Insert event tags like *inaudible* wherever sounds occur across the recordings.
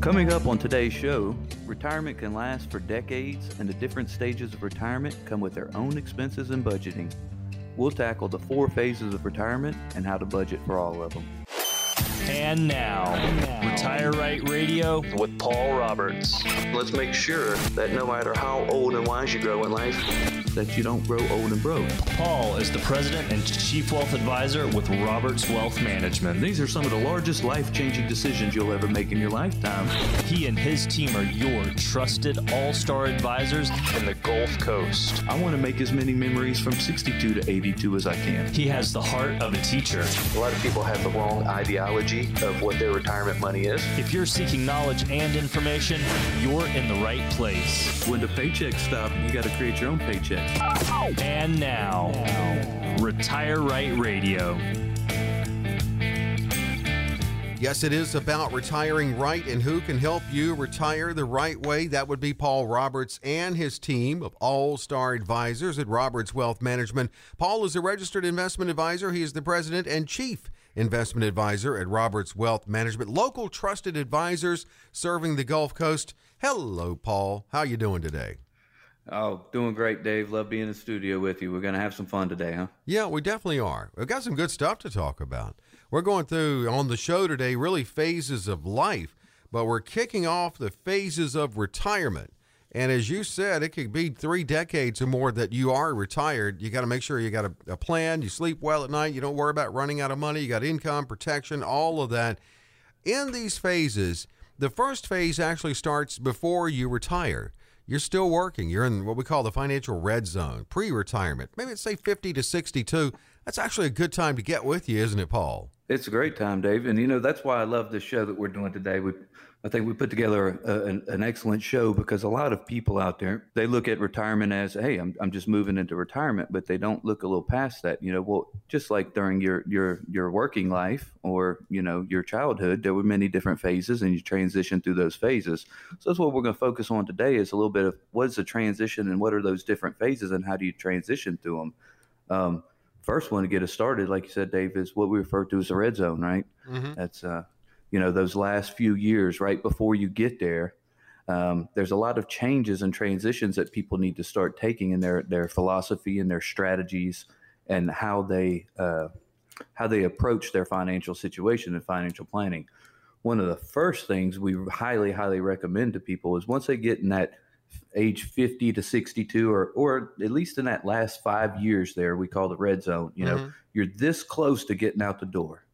Coming up on today's show, retirement can last for decades, and the different stages of retirement come with their own expenses and budgeting. We'll tackle the four phases of retirement and how to budget for all of them. And now, Retire Right Radio with Paul Roberts. Let's make sure that no matter how old and wise you grow in life, that you don't grow old and broke. Paul is the president and chief wealth advisor with Roberts Wealth Management. These are some of the largest life changing decisions you'll ever make in your lifetime. He and his team are your trusted all star advisors in the Gulf Coast. I want to make as many memories from 62 to 82 as I can. He has the heart of a teacher. A lot of people have the wrong ideology of what their retirement money is. If you're seeking knowledge and information, you're in the right place. When the paychecks stop, you got to create your own paycheck. And now, Retire Right Radio. Yes, it is about retiring right and who can help you retire the right way. That would be Paul Roberts and his team of all star advisors at Roberts Wealth Management. Paul is a registered investment advisor. He is the president and chief investment advisor at Roberts Wealth Management. Local trusted advisors serving the Gulf Coast. Hello, Paul. How you doing today? Oh, doing great, Dave. Love being in the studio with you. We're going to have some fun today, huh? Yeah, we definitely are. We've got some good stuff to talk about. We're going through on the show today really phases of life, but we're kicking off the phases of retirement. And as you said, it could be three decades or more that you are retired. You got to make sure you got a, a, plan, you sleep well at night, you don't worry about running out of money, you got income, protection, all of that. In these phases, the first phase actually starts before you retire. You're still working. You're in what we call the financial red zone, pre retirement. Maybe it's say 50 to 62. That's actually a good time to get with you, isn't it, Paul? It's a great time, Dave. And, you know, that's why I love this show that we're doing today. We, I think we put together a, an, an, excellent show because a lot of people out there, they look at retirement as, hey, I'm, I'm just moving into retirement, but they don't look a little past that. You know, well, just like during your, your, your working life or, you know, your childhood, there were many different phases and you transition through those phases. So that's what we're going to focus on today is a little bit of what is the transition and what are those different phases and how do you transition through them? Um, first one to get us started, like you said, Dave, is what we refer to as the red zone, right? Mm-hmm. That's, uh, you know, those last few years right before you get there. Um, there's a lot of changes and transitions that people need to start taking in their, their philosophy and their strategies and how they uh, how they approach their financial situation and financial planning. One of the first things we highly highly recommend to people is once they get in that age 50 to 62 or or at least in that last 5 years there we call the red zone you know mm-hmm. you're this close to getting out the door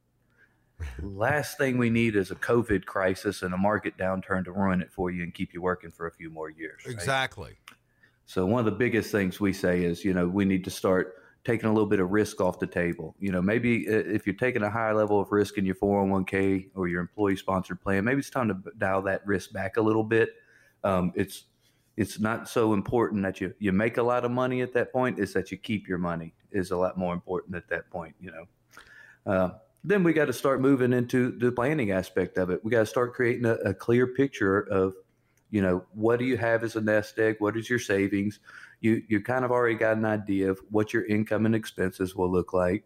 last thing we need is a covid crisis and a market downturn to ruin it for you and keep you working for a few more years right? exactly so one of the biggest things we say is you know we need to start taking a little bit of risk off the table you know maybe uh, if you're taking a high level of risk in your 401k or your employee sponsored plan maybe it's time to dial that risk back a little bit um, it's it's not so important that you you make a lot of money at that point. It's that you keep your money is a lot more important at that point. You know. Uh, then we got to start moving into the planning aspect of it. We got to start creating a, a, clear picture of, you know, what do you have as a nest egg? What is your savings? You you kind of already got an idea of what your income and expenses will look like.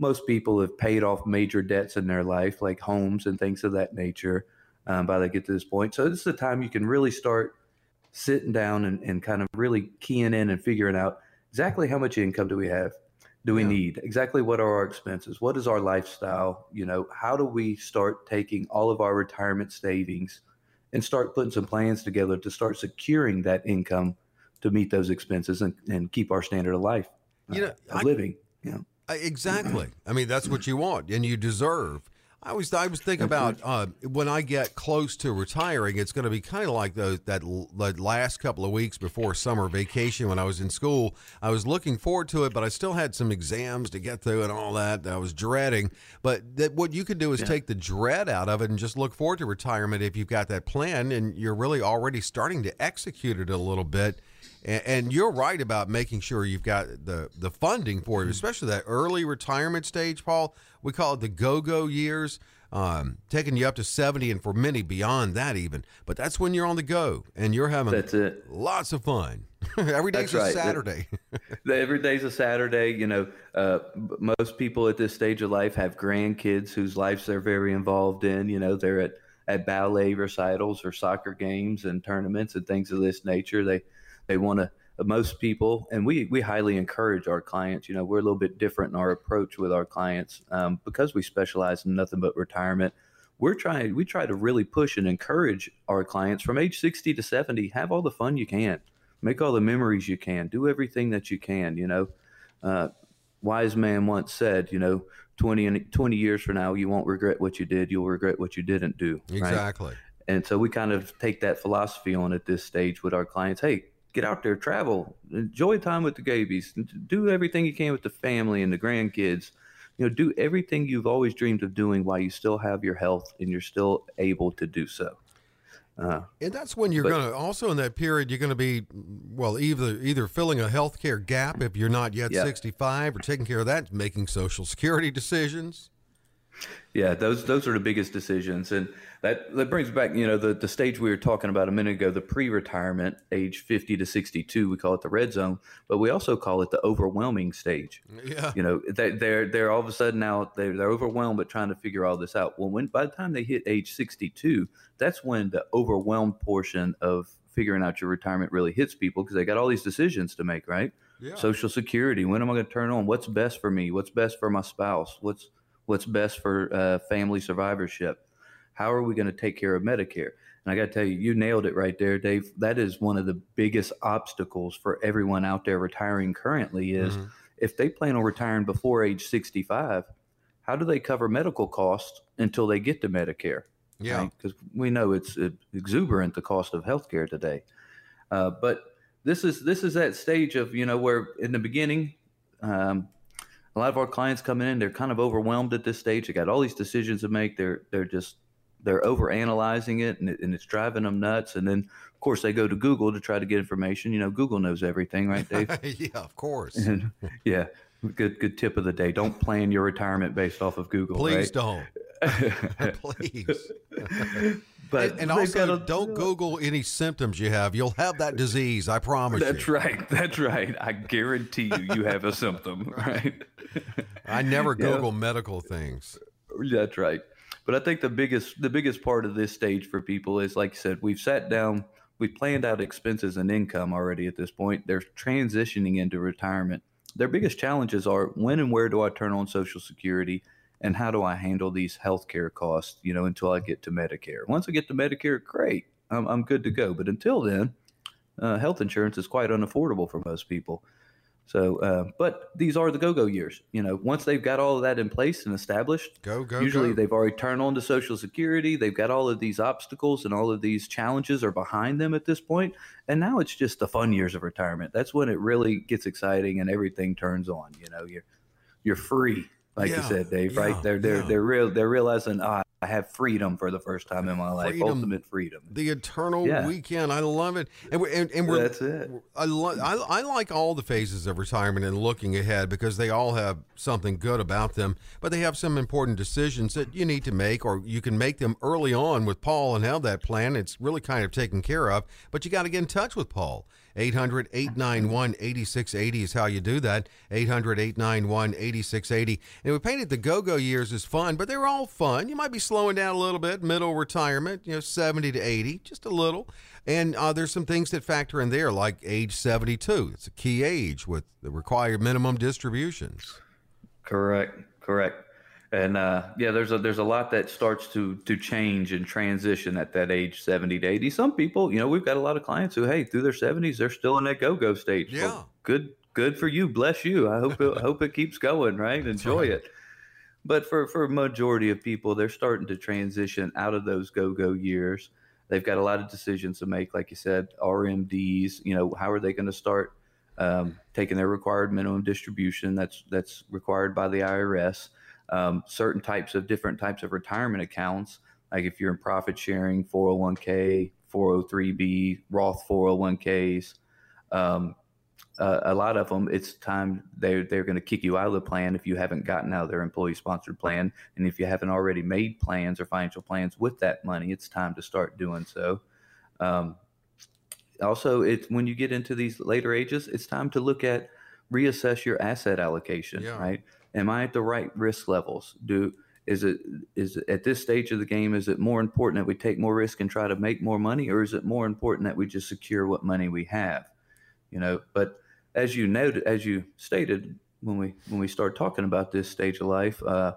Most people have paid off major debts in their life, like homes and things of that nature, um, by they get to this point. So this is the time you can really start sitting down and, and kind of really keying in and figuring out exactly how much income do we have do we yeah. need? Exactly what are our expenses? What is our lifestyle? You know how do we start taking all of our retirement savings and start putting some plans together to start securing that income to meet those expenses and, and keep our standard of life you know uh, living? You know exactly. I mean that's what you want and you deserve I was I was thinking about uh, when I get close to retiring, it's going to be kind of like the, that that last couple of weeks before summer vacation when I was in school. I was looking forward to it, but I still had some exams to get through and all that. that I was dreading. But that what you can do is yeah. take the dread out of it and just look forward to retirement if you've got that plan and you're really already starting to execute it a little bit. And, and you're right about making sure you've got the the funding for it, mm-hmm. especially that early retirement stage, Paul. We call it the go-go years, um, taking you up to 70 and for many beyond that even. But that's when you're on the go and you're having that's it. lots of fun. *laughs* Every day's that's a right. Saturday. *laughs* Every day's a Saturday. You know, uh, most people at this stage of life have grandkids whose lives they're very involved in. You know, they're at at ballet recitals or soccer games and tournaments and things of this nature. They they want to most people, and we we highly encourage our clients. You know, we're a little bit different in our approach with our clients um, because we specialize in nothing but retirement. We're trying we try to really push and encourage our clients from age 60 to 70. Have all the fun you can, make all the memories you can, do everything that you can. You know, uh, wise man once said, you know, 20 and 20 years from now, you won't regret what you did. You'll regret what you didn't do. Exactly. Right? And so we kind of take that philosophy on at this stage with our clients. Hey, get out there, travel, enjoy time with the babies, do everything you can with the family and the grandkids. You know, do everything you've always dreamed of doing while you still have your health and you're still able to do so. Uh, and that's when you're going to also in that period you're going to be well either either filling a health care gap if you're not yet 65 or taking care of that, making social security decisions. Yeah, those those are the biggest decisions, and that that brings back you know the the stage we were talking about a minute ago, the pre-retirement age fifty to sixty two. We call it the red zone, but we also call it the overwhelming stage. Yeah, you know they, they're they're all of a sudden now they're, they're overwhelmed, but trying to figure all this out. Well, when by the time they hit age sixty two, that's when the overwhelmed portion of figuring out your retirement really hits people because they got all these decisions to make, right? Yeah. Social Security. When am I going to turn on? What's best for me? What's best for my spouse? What's what's best for uh, family survivorship. How are we going to take care of Medicare? And I got to tell you, you nailed it right there, Dave. That is one of the biggest obstacles for everyone out there retiring currently is mm-hmm. if they plan on retiring before age 65, how do they cover medical costs until they get to Medicare? Yeah. Because right? we know it's exuberant, the cost of healthcare today. Uh, but this is this is that stage of you know where in the beginning um, a lot of our clients coming in, they're kind of overwhelmed at this stage. They got all these decisions to make. They're they're just they're over analyzing it and, it and, it's driving them nuts. And then of course they go to Google to try to get information. You know, Google knows everything, right, Dave? *laughs* yeah, of course. *laughs* And, yeah. Good good tip of the day. Don't plan your retirement based off of Google. Please right? don't. *laughs* Please. But and, and also, a, don't Google any symptoms you have. You'll have that disease. I promise. That's you. right. That's right. I guarantee you, you have a symptom. *laughs* Right. I never Google yeah. medical things. That's right. But I think the biggest the biggest part of this stage for people is, like I said, we've sat down, we've planned out expenses and income already at this point. They're transitioning into retirement. Their biggest challenges are when and where do I turn on Social Security and how do I handle these healthcare costs, you know, until I get to Medicare. Once I get to Medicare, great, I'm, I'm good to go. But until then, uh, health insurance is quite unaffordable for most people. So, uh, but these are the go-go years. You know, once they've got all of that in place and established, go go. Usually, go. they've already turned on to Social Security. They've got all of these obstacles and all of these challenges are behind them at this point. point, and now it's just the fun years of retirement. That's when it really gets exciting and everything turns on. You know, you're you're free like yeah, you said, Dave. Yeah, right? They're they're yeah. they're real. They're realizing oh, I have freedom for the first time in my life. Freedom, Ultimate freedom. The eternal weekend. I love it. And we're, and, and we're that's it. I, lo- I I like all the phases of retirement and looking ahead because they all have something good about them. But they have some important decisions that you need to make, or you can make them early on with Paul and have that plan. It's really kind of taken care of. But you got to get in touch with Paul. 800 891 8680 is how you do that. 800 891 8680. And we painted the go go years as fun, but they were all fun. You might be slowing down a little bit, middle retirement, you know, 70 to 80, just a little. And uh, there's some things that factor in there, like age 72. It's a key age with the required minimum distributions. Correct, correct and uh, yeah, there's a there's a lot that starts to to change and transition at that age, seventy to eighty. Some people, you know, we've got a lot of clients who, hey, through their seventies, they're still in that go go stage. Yeah, well, good good for you. Bless you. I hope it, hope it keeps going. Right, enjoy right. it. But for for majority of people, they're starting to transition out of those go go years. They've got a lot of decisions to make, like you said, RMDs. You know, how are they going to start um, taking their required minimum distribution? That's that's required by the IRS um, certain types of different types of retirement accounts, like if you're in profit sharing, 401k, 403b, Roth 401ks. Um, uh, a lot of them, it's time they're they're going to kick you out of the plan if you haven't gotten out of their employee sponsored plan, and if you haven't already made plans or financial plans with that money, it's time to start doing so. Um, also, it's when you get into these later ages, it's time to look at reassess your asset allocation, yeah. right? Am I at the right risk levels? Do is it is it, at this stage of the game is it more important that we take more risk and try to make more money or is it more important that we just secure what money we have you know but as you noted as you stated when we when we start talking about this stage of life uh,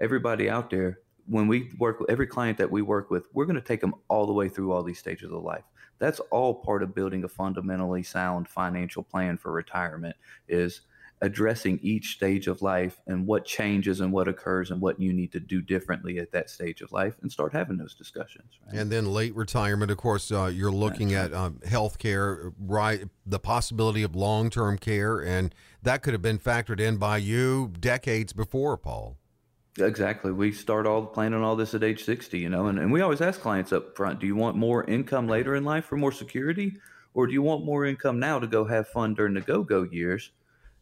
everybody out there when we work with every client that we work with we're going to take them all the way through all these stages of life that's all part of building a fundamentally sound financial plan for retirement is addressing each stage of life and what changes and what occurs and what you need to do differently at that stage of life and start having those discussions. Right? And then late retirement, of course, uh, you're looking at um, health care, right? The possibility of long term care, and that could have been factored in by you decades before, Paul. Exactly. We start all planning all this at age 60, you know, and, and we always ask clients up front do you want more income later in life for more security? Or do you want more income now to go have fun during the go go years?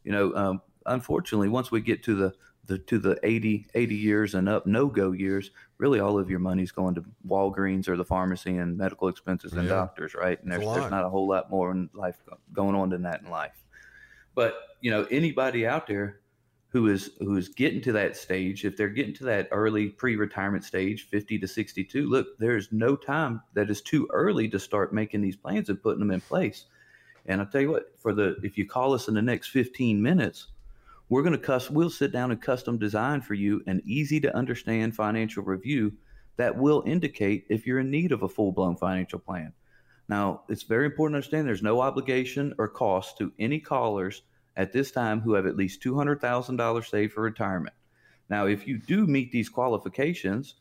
You know, um, unfortunately, once we get to the, the to the 80, 80 years and up no go years, really all of your money's going to Walgreens or the pharmacy and medical expenses and yeah. doctors, right? And there's, there's not a whole lot more in life going on than that in life. But you know, anybody out there who is who is getting to that stage, if they're getting to that early pre-retirement stage, 50 to 62, look, there's no time that is too early to start making these plans and putting them in place. And I'll tell you what, for the if you call us in the next 15 minutes, we're going to cuss we'll sit down and custom design for you an easy to understand financial review that will indicate if you're in need of a full-blown financial plan. Now, it's very important to understand there's no obligation or cost to any callers at this time who have at least $200,000 saved for retirement. Now, if you do meet these qualifications,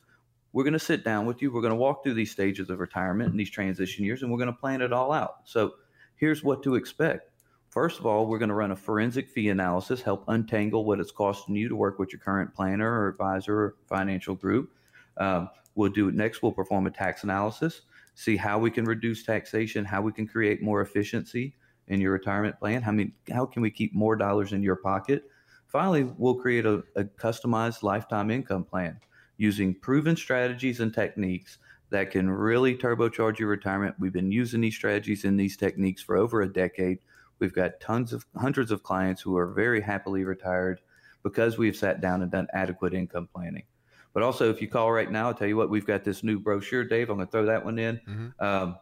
we're going to sit down with you. We're going to walk through these stages of retirement and these transition years, and we're going to plan it all out. So here's what to expect. First of all, we're going to run a forensic fee analysis, help untangle what it's costing you to work with your current planner or advisor or financial group. Um, we'll do it next. We'll perform a tax analysis, see how we can reduce taxation, how we can create more efficiency in your retirement plan. How many, how can we keep more dollars in your pocket? Finally, we'll create a, a customized lifetime income plan using proven strategies and techniques that can really turbocharge your retirement. We've been using these strategies and these techniques for over a decade. We've got tons of hundreds of clients who are very happily retired because we've sat down and done adequate income planning. But also, if you call right now, I'll tell you what, we've got this new brochure, Dave. I'm going to throw that one in. Mm-hmm. Um,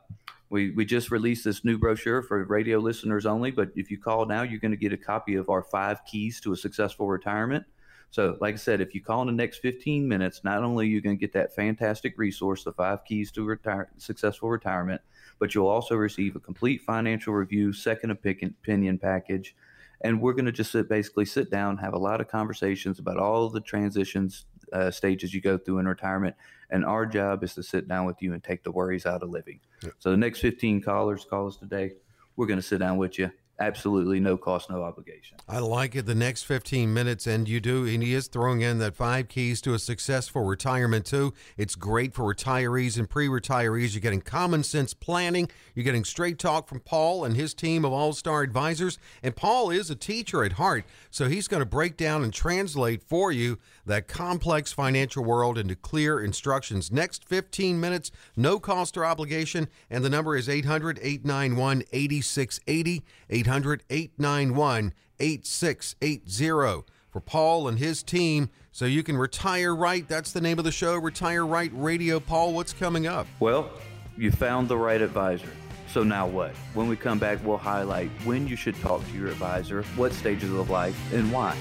we, we just released this new brochure for radio listeners only. But if you call now, you're going to get a copy of our five keys to a successful retirement. So, like I said, if you call in the next 15 minutes, not only are you going to get that fantastic resource, the five keys to retire, successful retirement, but you'll also receive a complete financial review, second opinion package. And we're going to just sit, basically sit down, have a lot of conversations about all the transitions uh, stages you go through in retirement. And our job is to sit down with you and take the worries out of living. Yep. So the next 15 callers call us today. We're going to sit down with you absolutely no cost, no obligation. I like it. The next 15 minutes, and you do, and he is throwing in that five keys to a successful retirement, too. It's great for retirees and pre retirees. You're getting common sense planning, you're getting straight talk from Paul and his team of all star advisors. And Paul is a teacher at heart, so he's going to break down and translate for you that complex financial world into clear instructions. Next 15 minutes, no cost or obligation, and the number is 800 891 8680. 800 891 8680 for Paul and his team so you can retire right. That's the name of the show, Retire Right Radio. Paul, what's coming up? Well, you found the right advisor. So now what? When we come back, we'll highlight when you should talk to your advisor, what stages of life, and why.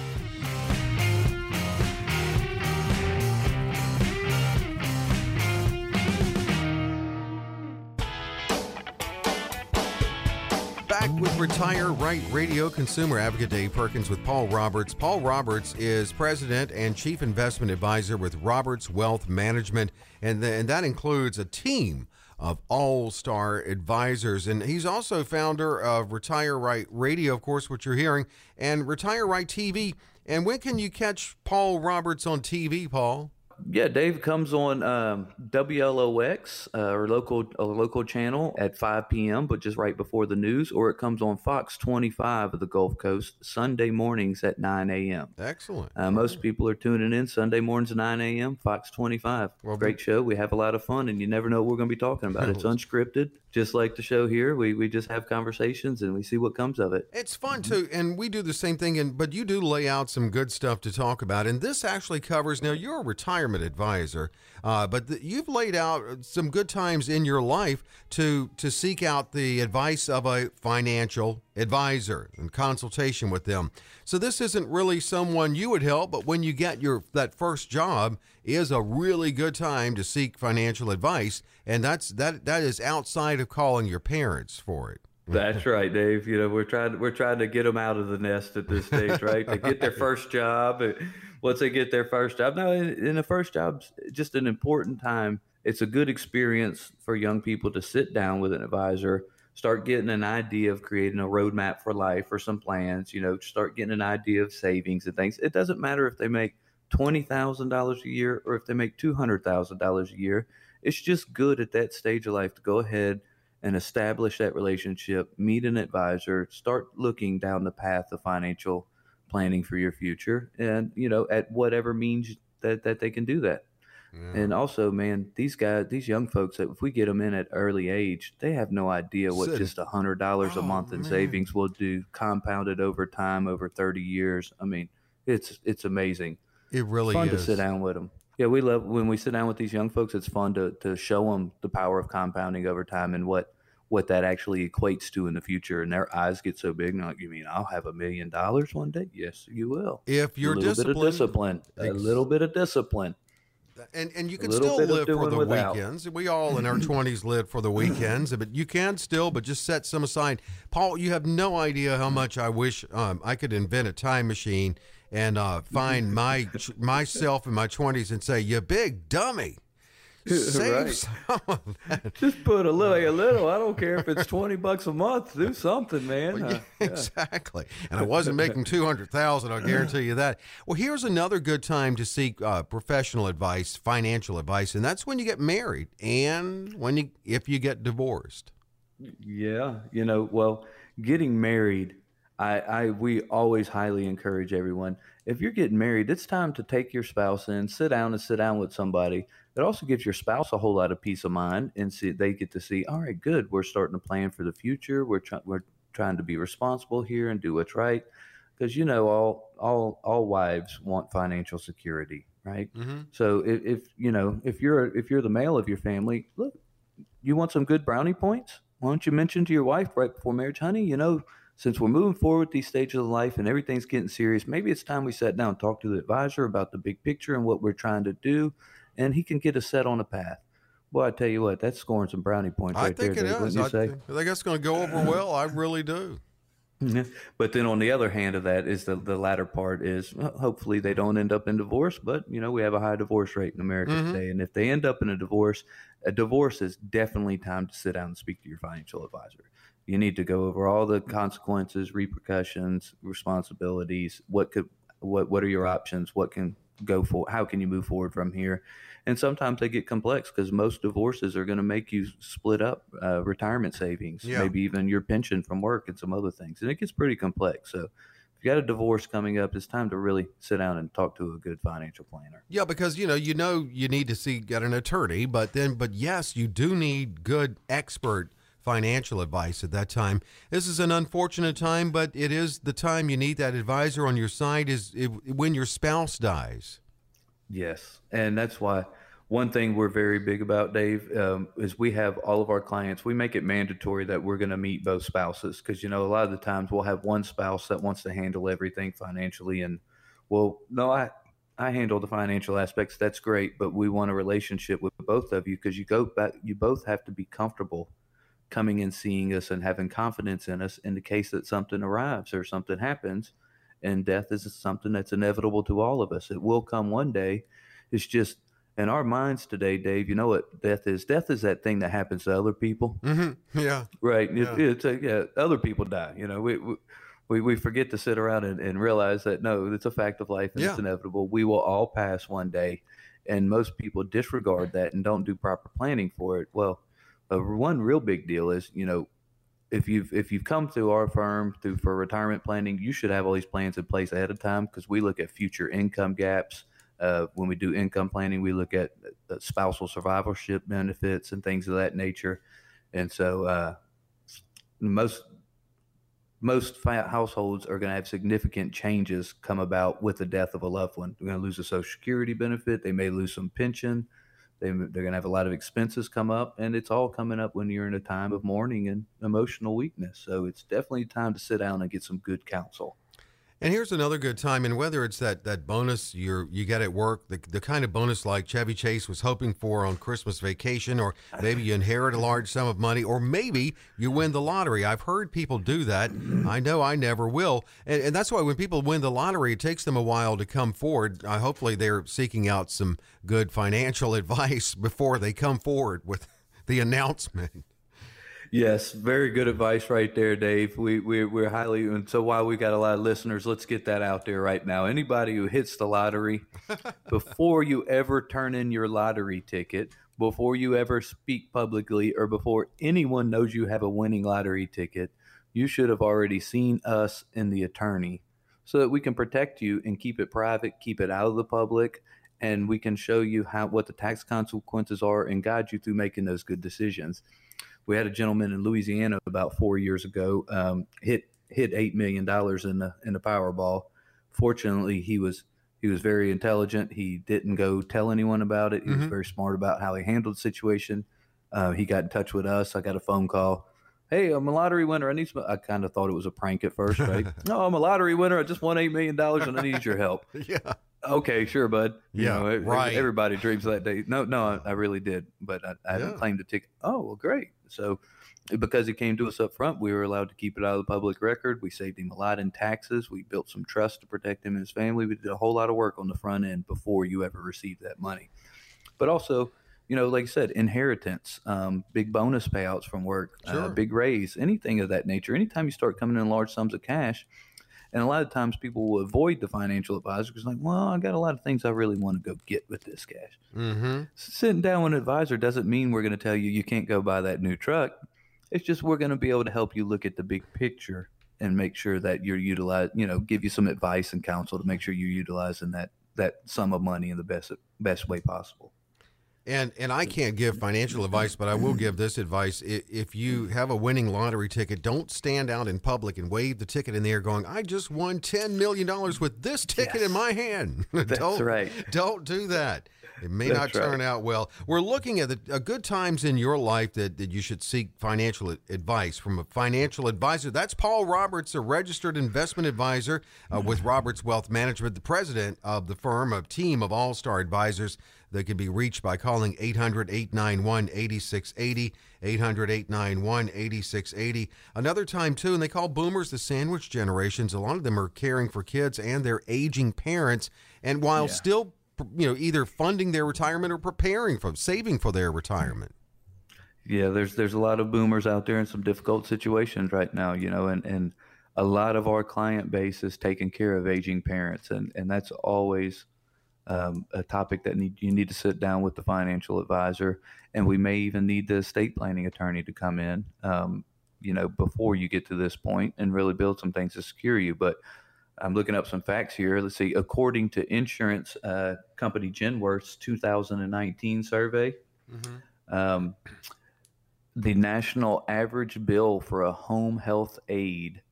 With Retire Right Radio consumer advocate Dave Perkins with Paul Roberts. Paul Roberts is president and chief investment advisor with Roberts Wealth Management, and, the, and that includes a team of all star advisors. And he's also founder of Retire Right Radio, of course, what you're hearing, and Retire Right TV. And when can you catch Paul Roberts on TV, Paul? Yeah, Dave comes on um, WLOX, uh, or local a local channel at 5 p.m., but just right before the news, or it comes on Fox 25 of the Gulf Coast Sunday mornings at 9 a.m. Excellent. Uh, most people are tuning in Sunday mornings at 9 a.m. Fox 25. Well, Great show. We have a lot of fun, and you never know what we're going to be talking about. It's *laughs* unscripted, just like the show here. We we just have conversations and we see what comes of it. It's fun too, and we do the same thing. And but you do lay out some good stuff to talk about, and this actually covers. Now you're a retirement advisor, uh, but the, you've laid out some good times in your life to to seek out the advice of a financial advisor and consultation with them. So this isn't really someone you would help, but when you get your that first job is a really good time to seek financial advice, and that's that that is outside of calling your parents for it. That's right, Dave. You know, we're trying we're trying to get them out of the nest at this stage, right? to get their *laughs* first job. Once they get their first job, now in, the first job's just an important time. It's a good experience for young people to sit down with an advisor, start getting an idea of creating a roadmap for life or some plans. You know, start getting an idea of savings and things. It doesn't matter if they make twenty thousand dollars a year or if they make two hundred thousand dollars a year. It's just good at that stage of life to go ahead and establish that relationship, meet an advisor, start looking down the path of financial planning for your future, and you know, at whatever means that that they can do that. Yeah. And also, man, these guys, these young folks, if we get them in at early age, they have no idea what just a hundred dollars a Oh, month in man. savings will do, compounded over time, over thirty years. I mean, it's it's amazing It really is. fun is. to sit down with them. Yeah, we love when we sit down with these young folks. It's fun to to show them the power of compounding over time and what what that actually equates to in the future. And their eyes get so big. Now, you mean I'll have a million dollars one day? Yes, you will. If you're a little bit of disciplined, discipline, a little bit of discipline. and and you can still live for the without. weekends. We all in our *clears throat* twenties live for the weekends, but you can still, but just set some aside. Paul, you have no idea how much I wish um, I could invent a time machine and uh, find my *laughs* myself in my twenties and say, "You big dummy." Save Right. *laughs* some of that. Just put a little, a little. I don't care if it's twenty bucks a month. Do something, man. Uh, exactly. And I wasn't making *laughs* two hundred thousand. I'll guarantee you that. Well, here's another good time to seek uh, professional advice, financial advice, and that's when you get married and when you if you get divorced. Yeah, you know, well, getting married, I, I we always highly encourage everyone. If you're getting married, it's time to take your spouse in, sit down and sit down with somebody. It also gives your spouse a whole lot of peace of mind, and see they get to see, all right, good, we're starting to plan for the future. We're trying we're trying to be responsible here and do what's right, because you know all all all wives want financial security, right? Mm-hmm. So if, if you know if you're if you're the male of your family, look, you want some good brownie points? Why don't you mention to your wife right before marriage, honey? You know, since we're moving forward with these stages of life and everything's getting serious, maybe it's time we sat down and talk to the advisor about the big picture and what we're trying to do, and he can get a set on a path. Well, I tell you what, that's scoring some brownie points I right think there. it Dave, is. wouldn't you I, say? I think it's going to go over well. I really do. But then on the other hand of that is the, the latter part is well, hopefully they don't end up in divorce, but you know, we have a high divorce rate in America Mhm. today. And if they end up in a divorce, a divorce is definitely time to sit down and speak to your financial advisor. You need to go over all the consequences, repercussions, responsibilities, what could what what are your options, what can go for how can you move forward from here? And sometimes they get complex because most divorces are going to make you split up uh, retirement savings, Yeah. maybe even your pension from work and some other things. And it gets pretty complex. So if you got a divorce coming up, it's time to really sit down and talk to a good financial planner. Yeah, because you know, you know, you need to see get an attorney, but then, but yes, you do need good expert financial advice at that time. This is an unfortunate time, but it is the time you need that advisor on your side. Is when your spouse dies. Yes, and that's why one thing we're very big about, Dave, um, is we have all of our clients. We make it mandatory that we're going to meet both spouses because you know a lot of the times we'll have one spouse that wants to handle everything financially, and well, no, I I handle the financial aspects. That's great, but we want a relationship with both of you because you go back. You both have to be comfortable coming and seeing us and having confidence in us in the case that something arrives or something happens and death is something that's inevitable to all of us. It will come one day. It's just in our minds today, Dave. You know what death is? Death is that thing that happens to other people, Mm-hmm. Yeah. right? It- Yeah. it's a, yeah, other people die. You know, we. we we, we forget to sit around and, and realize that no, it's a fact of life and it's inevitable. We will all pass one day. and most people disregard that and don't do proper planning for it. Well, one real big deal is you know if you've if you've come through our firm through for retirement planning, you should have all these plans in place ahead of time because we look at future income gaps. Uh, when we do income planning, we look at uh, spousal survivorship benefits and things of that nature. And so, uh, most most households are going to have significant changes come about with the death of a loved one. They're going to lose a Social Security benefit. They may lose some pension. They, they're going to have a lot of expenses come up, and it's all coming up when you're in a time of mourning and emotional weakness. So it's definitely time to sit down and get some good counsel. And here's another good time, and whether it's that that bonus you you get at work, the, the kind of bonus like Chevy Chase was hoping for on Christmas vacation, or maybe you inherit a large sum of money, or maybe you win the lottery. I've heard people do that. I know I never will, and, and that's why when people win the lottery, it takes them a while to come forward. Uh, hopefully, they're seeking out some good financial *laughs* advice before they come forward with the announcement. Yes, very good advice right there, Dave. We, we we're highly and so while we got a lot of listeners, let's get that out there right now. Anybody who hits the lottery, *laughs* before you ever turn in your lottery ticket, before you ever speak publicly, or before anyone knows you have a winning lottery ticket, you should have already seen us and the attorney, so that we can protect you and keep it private, keep it out of the public, and we can show you how what the tax consequences are and guide you through making those good decisions we had a gentleman in Louisiana about four years ago um, hit hit eight million dollars in the in the Powerball. Fortunately, he was he was very intelligent. He didn't go tell anyone about it. He mm-hmm. was very smart about how he handled the situation. Uh, he got in touch with us. I got a phone call. Hey, I'm a lottery winner. I need some. I kind of thought it was a prank at first, right? *laughs* no, I'm a lottery winner. I just won eight million dollars, and I need your help. *laughs* yeah. Okay, sure, bud. You yeah, know, right. Everybody dreams that day. No, no, I, I really did, but I, I haven't yeah. claimed a ticket. Oh, well, great. So, because he came to us up front, we were allowed to keep it out of the public record. We saved him a lot in taxes. We built some trust to protect him and his family. We did a whole lot of work on the front end before you ever received that money. But also, you know, like I said, inheritance, um, big bonus payouts from work, uh, sure. uh, big raise, anything of that nature. Anytime you start coming in large sums of cash, and a lot of times people will avoid the financial advisor because, like, well, I got a lot of things I really want to go get with this cash. Mm-hmm. Sitting down with an advisor doesn't mean we're going to tell you you can't go buy that new truck. It's just we're going to be able to help you look at the big picture and make sure that you're utilized. You know, give you some advice and counsel to make sure you're utilizing that that sum of money in the best best way possible. And and I can't give financial advice, but I will give this advice: if you have a winning lottery ticket, don't stand out in public and wave the ticket in the air, going, "I just won ten million dollars with this ticket yes. in my hand." *laughs* That's don't, right. Don't do that. It may That's not turn right. out well. We're looking at the uh, good times in your life that, that you should seek financial advice from a financial advisor. That's Paul Roberts, a registered investment advisor uh, with Roberts Wealth Management, the president of the firm, a team of all star advisors that can be reached by calling 800 891 8680. 800 891 8680. Another time, too, and they call boomers the sandwich generations. A lot of them are caring for kids and their aging parents. And while yeah. still, you know, either funding their retirement or preparing for saving for their retirement. Yeah, there's there's a lot of boomers out there in some difficult situations right now, you know, and, and a lot of our client base is taking care of aging parents, and, and that's always um, a topic that need, you need to sit down with the financial advisor, and we may even need the estate planning attorney to come in, um, you know, before you get to this point and really build some things to secure you. But I'm looking up some facts here. Let's see. According to insurance uh, company Genworth's 2019 survey, mm-hmm. um, the national average bill for a home health aide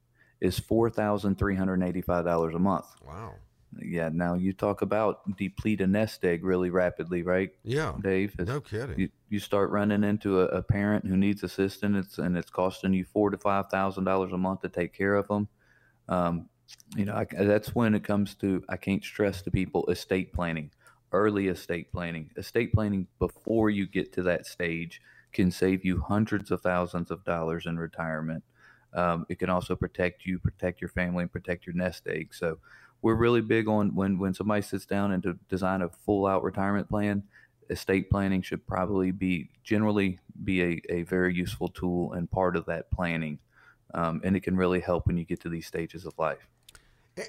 is four thousand three hundred eighty-five dollars a month. Wow yeah. Now you talk about deplete a nest egg really rapidly, right? Yeah, Dave. no kidding. You, you start running into a, a, parent who needs assistance, and it's costing you four to five thousand dollars a month to take care of them. Um, you know, I, that's when it comes to. I can't stress to people estate planning, early estate planning, estate planning before you get to that stage can save you hundreds of thousands of dollars in retirement. Um, it can also protect you, protect your family, and protect your nest egg. So we're really big on when when somebody sits down and to design a full out retirement plan estate planning should probably be generally be a, a very useful tool and part of that planning um, and it can really help when you get to these stages of life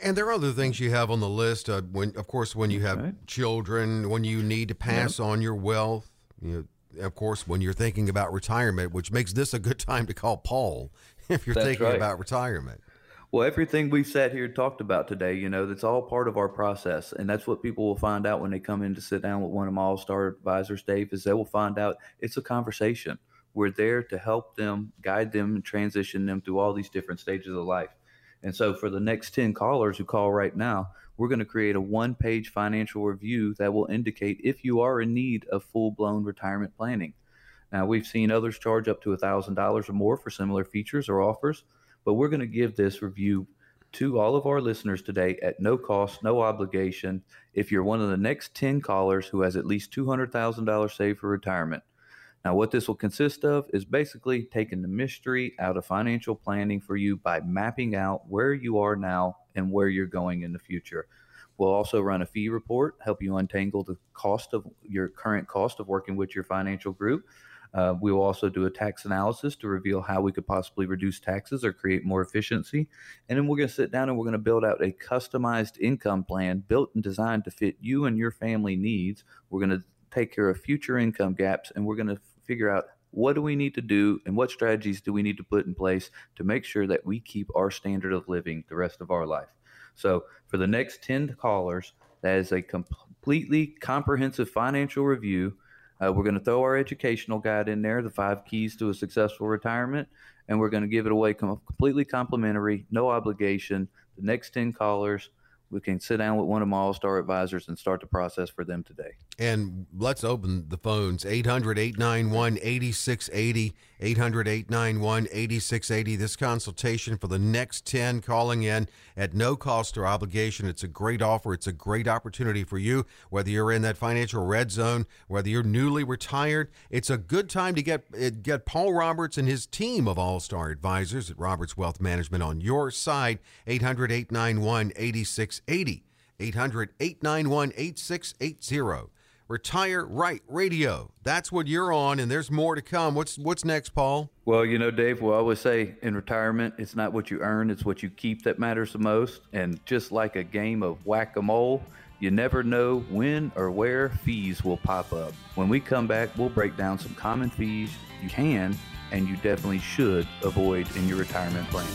And there are other things you have on the list. Uh, when, of course, when you have right. children, when you need to pass on your wealth, you know, of course, when you're thinking about retirement, which makes this a good time to call Paul *laughs* if you're That's thinking right. about retirement. Well, everything we've sat here and talked about today, you know, that's all part of our process. And that's what people will find out when they come in to sit down with one of my all star advisors, Dave, is they will find out it's a conversation. We're there to help them, guide them, and transition them through all these different stages of life. And so for the next 10 callers who call right now, we're going to create a one page financial review that will indicate if you are in need of full blown retirement planning. Now, we've seen others charge up to $1,000 or more for similar features or offers, but we're going to give this review to all of our listeners today at no cost, no obligation. If you're one of the next 10 callers who has at least $200,000 saved for retirement, now, what this will consist of is basically taking the mystery out of financial planning for you by mapping out where you are now and where you're going in the future. We'll also run a fee report, help you untangle the cost of your current cost of working with your financial group. Uh, we will also do a tax analysis to reveal how we could possibly reduce taxes or create more efficiency. And then we're going to sit down and we're going to build out a customized income plan built and designed to fit you and your family needs. We're going to take care of future income gaps and we're going to figure out what do we need to do and what strategies do we need to put in place to make sure that we keep our standard of living the rest of our life. So, for the next 10 callers, that is a completely comprehensive financial review. Uh, we're going to throw our educational guide in there, the five keys to a successful retirement, and we're going to give it away completely complimentary, no obligation. The next 10 callers, we can sit down with one of my all star advisors and start the process for them today. And let's open the phones 800 891 8680. 800 891 8680. This consultation for the next 10 calling in at no cost or obligation. It's a great offer. It's a great opportunity for you, whether you're in that financial red zone, whether you're newly retired. It's a good time to get, eh, get Paul Roberts and his team of all star advisors at Roberts Wealth Management on your side. 800 891 8680. 800 891 8680. Retire Right Radio. That's what you're on, and there's more to come. What's what's next, Paul? Well, you know, Dave, we always say in retirement, it's not what you earn, it's what you keep that matters the most. And just like a game of whack a mole, you never know when or where fees will pop up. When we come back, we'll break down some common fees you can and you definitely should avoid in your retirement planning.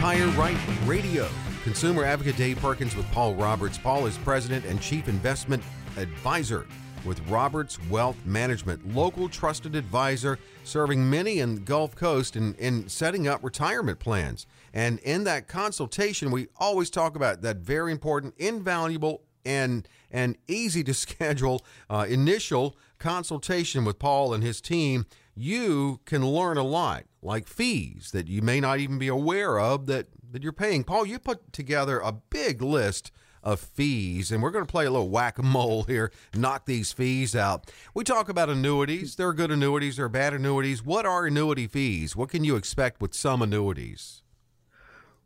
Retire Right Radio. Consumer advocate Dave Perkins with Paul Roberts. Paul is president and chief investment advisor with Roberts Wealth Management, local trusted advisor serving many in the Gulf Coast in, in setting up retirement plans. And in that consultation, we always talk about that very important, invaluable, and and easy to *laughs* schedule uh, initial consultation with Paul and his team you can learn a lot, like fees that you may not even be aware of that, that you're paying. Paul, you put together a big list of fees, and we're going to play a little whack a mole here, knock these fees out. We talk about annuities. There are good annuities, there are bad annuities. What are annuity fees? What can you expect with some annuities?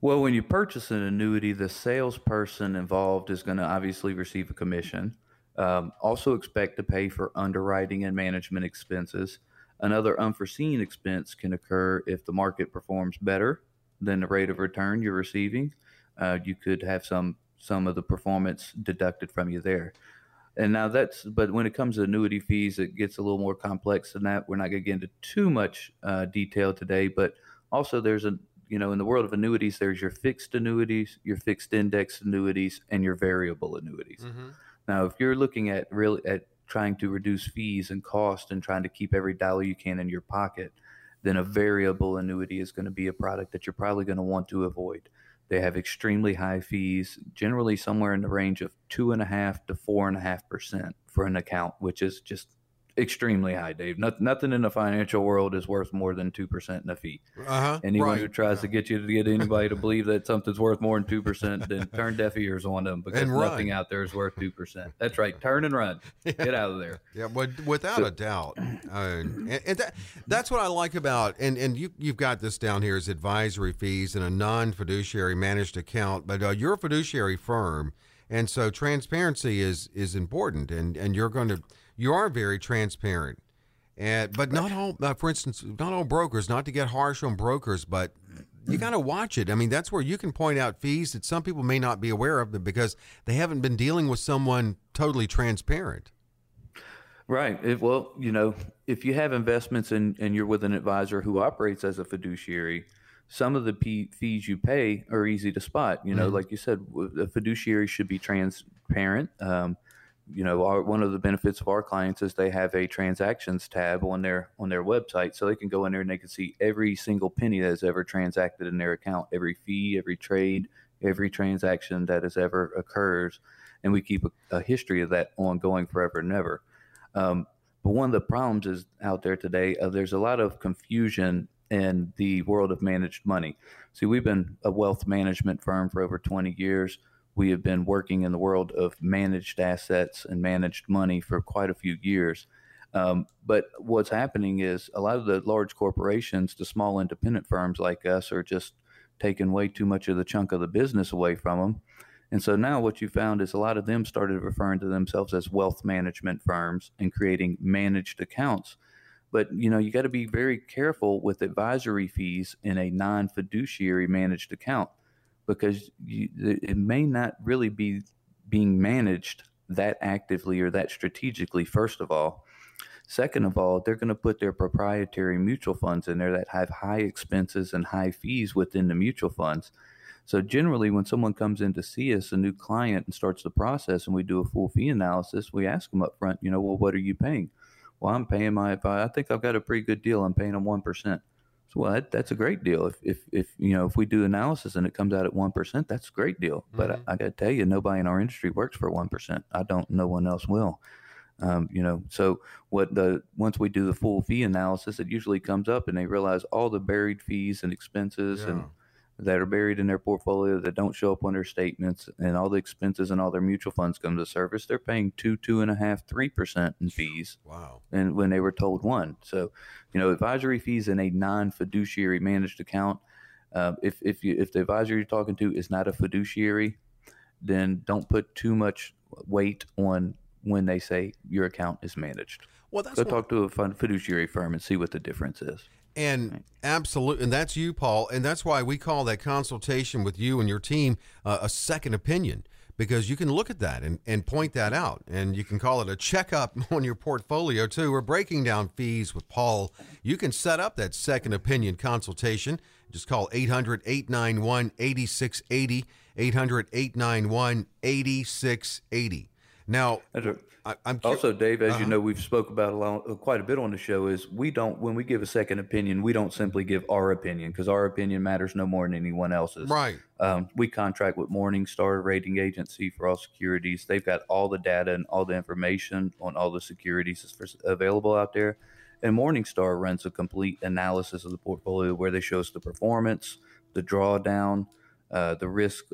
Well, when you purchase an annuity, the salesperson involved is going to obviously receive a commission. Um, also, expect to pay for underwriting and management expenses. Another unforeseen expense can occur if the market performs better than the rate of return you're receiving. Uh, you could have some some of the performance deducted from you there. And now that's, but when it comes to annuity fees, it gets a little more complex than that. We're not going to get into too much uh, detail today, but also there's a, you know, in the world of annuities, there's your fixed annuities, your fixed index annuities, and your variable annuities. Mm-hmm. Now, if you're looking at really at trying to reduce fees and cost and trying to keep every dollar you can in your pocket, then a variable annuity is going to be a product that you're probably going to want to avoid. They have extremely high fees, generally somewhere in the range of two and a half to four and a half percent for an account, which is just extremely high, Dave. Not, nothing in the financial world is worth more than two percent in a fee. Uh-huh, Anyone right. who tries to get you to get anybody to believe that something's worth more than two percent, then turn *laughs* deaf ears on them because nothing out there is worth two percent. That's right. Turn and run. *laughs* Get out of there. Yeah, but without a doubt, uh, and, and that, that's what I like about and and you you've got this down here as advisory fees and a non fiduciary managed account, but uh, you're a fiduciary firm, and so transparency is is important, and and you're going to you are very transparent, and but not all, uh, for instance, not all brokers. Not to get harsh on brokers, but you got to watch it. I mean, that's where you can point out fees that some people may not be aware of because they haven't been dealing with someone totally transparent. Right. If, well, you know, if you have investments and, and you're with an advisor who operates as a fiduciary, some of the p- fees you pay are easy to spot. You know, like you said, a fiduciary should be transparent. Um, you know, our, one of the benefits of our clients is they have a transactions tab on their on their website, so they can go in there and they can see every single penny that has ever transacted in their account, every fee, every trade, every transaction that has ever occurs, and we keep a, a history of that ongoing forever and ever. Um, but one of the problems is out there today. Uh, there's a lot of confusion in the world of managed money. See, we've been a wealth management firm for over 20 years. We have been working in the world of managed assets and managed money for quite a few years. Um, but what's happening is a lot of the large corporations, the small independent firms like us, are just taking way too much of the chunk of the business away from them. And so now what you found is a lot of them started referring to themselves as wealth management firms and creating managed accounts. But you know, you got to be very careful with advisory fees in a non-fiduciary managed account because you, it may not really be being managed that actively or that strategically first of all. Second of all, they're going to put their proprietary mutual funds in there that have high expenses and high fees within the mutual funds. So generally, when someone comes in to see us, a new client, and starts the process, and we do a full fee analysis, we ask them up front, you know, well, what are you paying? Well, I'm paying my. I think I've got a pretty good deal. I'm paying them one percent. So well, that, that's a great deal. If, if if you know if we do analysis and it comes out at one percent, that's a great deal. But I, I got to tell you, nobody in our industry works for one percent. I don't. No one else will. Um, you know, so what the once we do the full fee analysis, it usually comes up and they realize all the buried fees and expenses and Yeah. That are buried in their portfolio that don't show up on their statements and all the expenses and all their mutual funds come to service. They're paying two, two and a half, three percent in fees Wow. and when they were told one. So, you know, advisory fees in a non-fiduciary managed account. Uh, if if you if the advisor you're talking to is not a fiduciary, then don't put too much weight on when they say your account is managed. Well, that's Go talk to a fiduciary firm and see what the difference is. And absolutely, and that's you, Paul. And that's why we call that consultation with you and your team uh, a second opinion because you can look at that and, and point that out. And you can call it a checkup *laughs* on your portfolio, too. We're breaking down fees with Paul. You can set up that second opinion consultation. Just call 800 891 8680. 800 891 8680. Now, That's a- I, I'm cu- Also, Dave, as Uh-huh. you know, we've spoke about a lot, quite a bit on the show. Is we don't when we give a second opinion, we don't simply give our opinion because our opinion matters no more than anyone else's. right. Um, we contract with Morningstar Rating Agency for all securities. They've got all the data and all the information on all the securities that's available out there. And Morningstar runs a complete analysis of the portfolio where they show us the performance, the drawdown, uh, the risk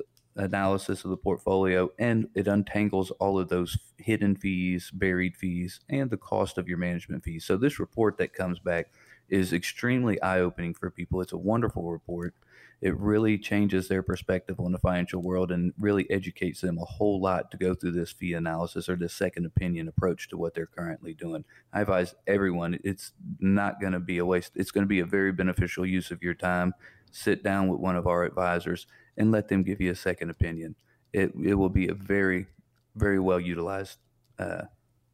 analysis of the portfolio, and it untangles all of those hidden fees, buried fees, and the cost of your management fees. So this report that comes back is extremely eye-opening for people. It's a wonderful report it really changes their perspective on the financial world and really educates them a whole lot to go through this fee analysis or this second opinion approach to what they're currently doing. I advise everyone it's not going to be a waste. It's going to be a very beneficial use of your time. Sit down with one of our advisors and let them give you a second opinion. It, it will be a very, very well utilized uh,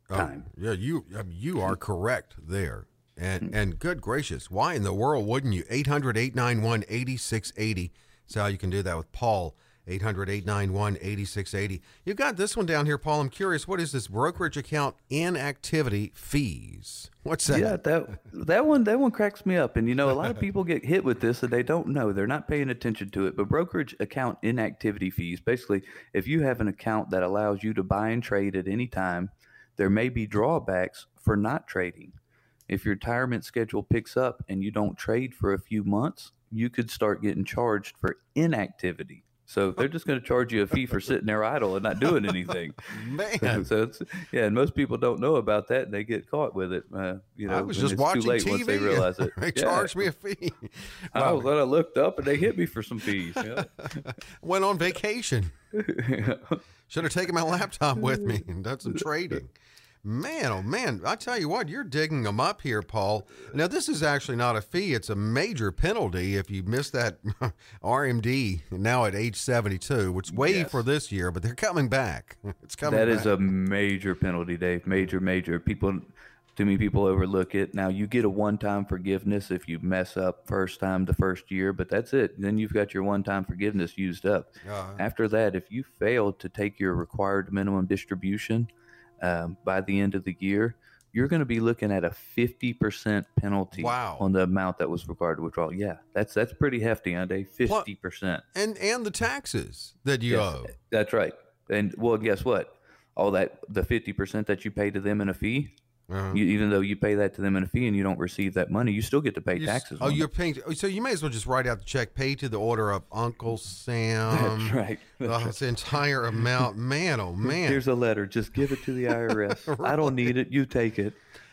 Oh, time. yeah, you you are correct there. And Hmm. and good gracious, why in the world wouldn't you? 800-891-8680. That's how you can do that with Paul. 800-891-8680. You've got this one down here, Paul. I'm curious, what is this brokerage account inactivity fees? What's that? Yeah, that that one that one cracks me up. And you know, a lot of people get hit with this and they don't know. They're not paying attention to it. But brokerage account inactivity fees, basically, if you have an account that allows you to buy and trade at any time, there may be drawbacks for not trading. If your retirement schedule picks up and you don't trade for a few months, you could start getting charged for inactivity. So they're just going to charge you a fee for sitting there idle and not doing anything. *laughs* Man, so it's yeah, and most people don't know about that, and they get caught with it. Uh, you know, I was just it's watching too late TV. once they realize it. *laughs* they Yeah. charged me a fee. *laughs* I was then I looked up and they hit me for some fees. Yeah. Went on vacation. Should have taken my laptop with me and done some trading. Man, oh man, I tell you what, you're digging them up here, Paul. Now, this is actually not a fee, it's a major penalty if you miss that *laughs* RMD now at age 72, which way Yes. for this year, but they're coming back. *laughs* It's coming That back. is a major penalty, Dave. Major, major. People, too many people overlook it. Now you get a one-time forgiveness if you mess up first time the first year, but that's it. Then you've got your one-time forgiveness used up. Uh, After that, if you fail to take your required minimum distribution um, by the end of the year, you're going to be looking at a 50% penalty Wow. on the amount that was required to withdraw. Yeah, that's that's pretty hefty, Dave? 50%. and and the taxes that you Yes, owe. That's right. And well, guess what? All that the fifty percent that you pay to them in a fee, Uh-huh. you, even though you pay that to them in a fee and you don't receive that money, you still get to pay You s- taxes. oh, you're paying. So you may as well just write out the check, pay to the order of Uncle Sam. *laughs* That's right. That's *laughs* The, the entire amount. Man, oh man. Here's a letter. Just give it to the *laughs* IRS. I don't need it. You take it.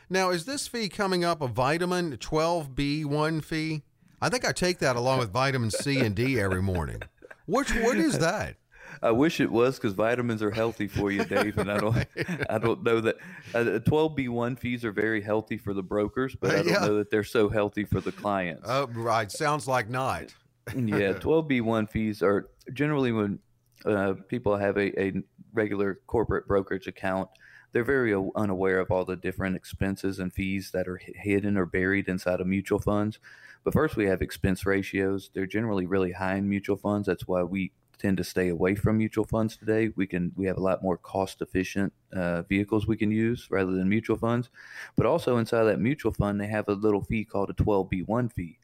Now, is this fee coming up a vitamin 12B1 fee? I think I take that along with vitamin C and D every morning. Which what is that? I wish it was because vitamins are healthy for you, Dave. And I don't, I don't know that. Uh, Twelve B one fees are very healthy for the brokers, but I don't *laughs* Yeah. know that they're so healthy for the clients. Oh, right. Sounds like not. *laughs* yeah, *laughs* 12B1 fees are generally when uh, people have a, a regular corporate brokerage account, they're very unaware of all the different expenses and fees that are hidden or buried inside of mutual funds. But first, we have expense ratios. They're generally really high in mutual funds. That's why we tend to stay away from mutual funds today. We can we have a lot more cost efficient uh, vehicles we can use rather than mutual funds. But also inside that mutual fund, they have a little fee called a 12B1 fee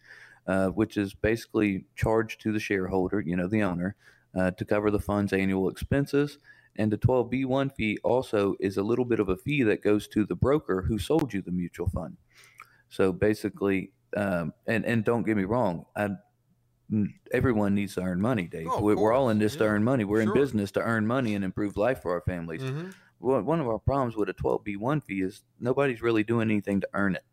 uh, which is basically charged to the shareholder, you know, the owner, uh, to cover the fund's annual expenses. And the 12B1 fee also is a little bit of a fee that goes to the broker who sold you the mutual fund. So basically, um, and and don't get me wrong, I, everyone needs to earn money, Dave. Oh, we're, all in this to earn money. We're sure. in business to earn money and improve life for our families. Mhm. One of our problems with a 12B1 fee is nobody's really doing anything to earn it.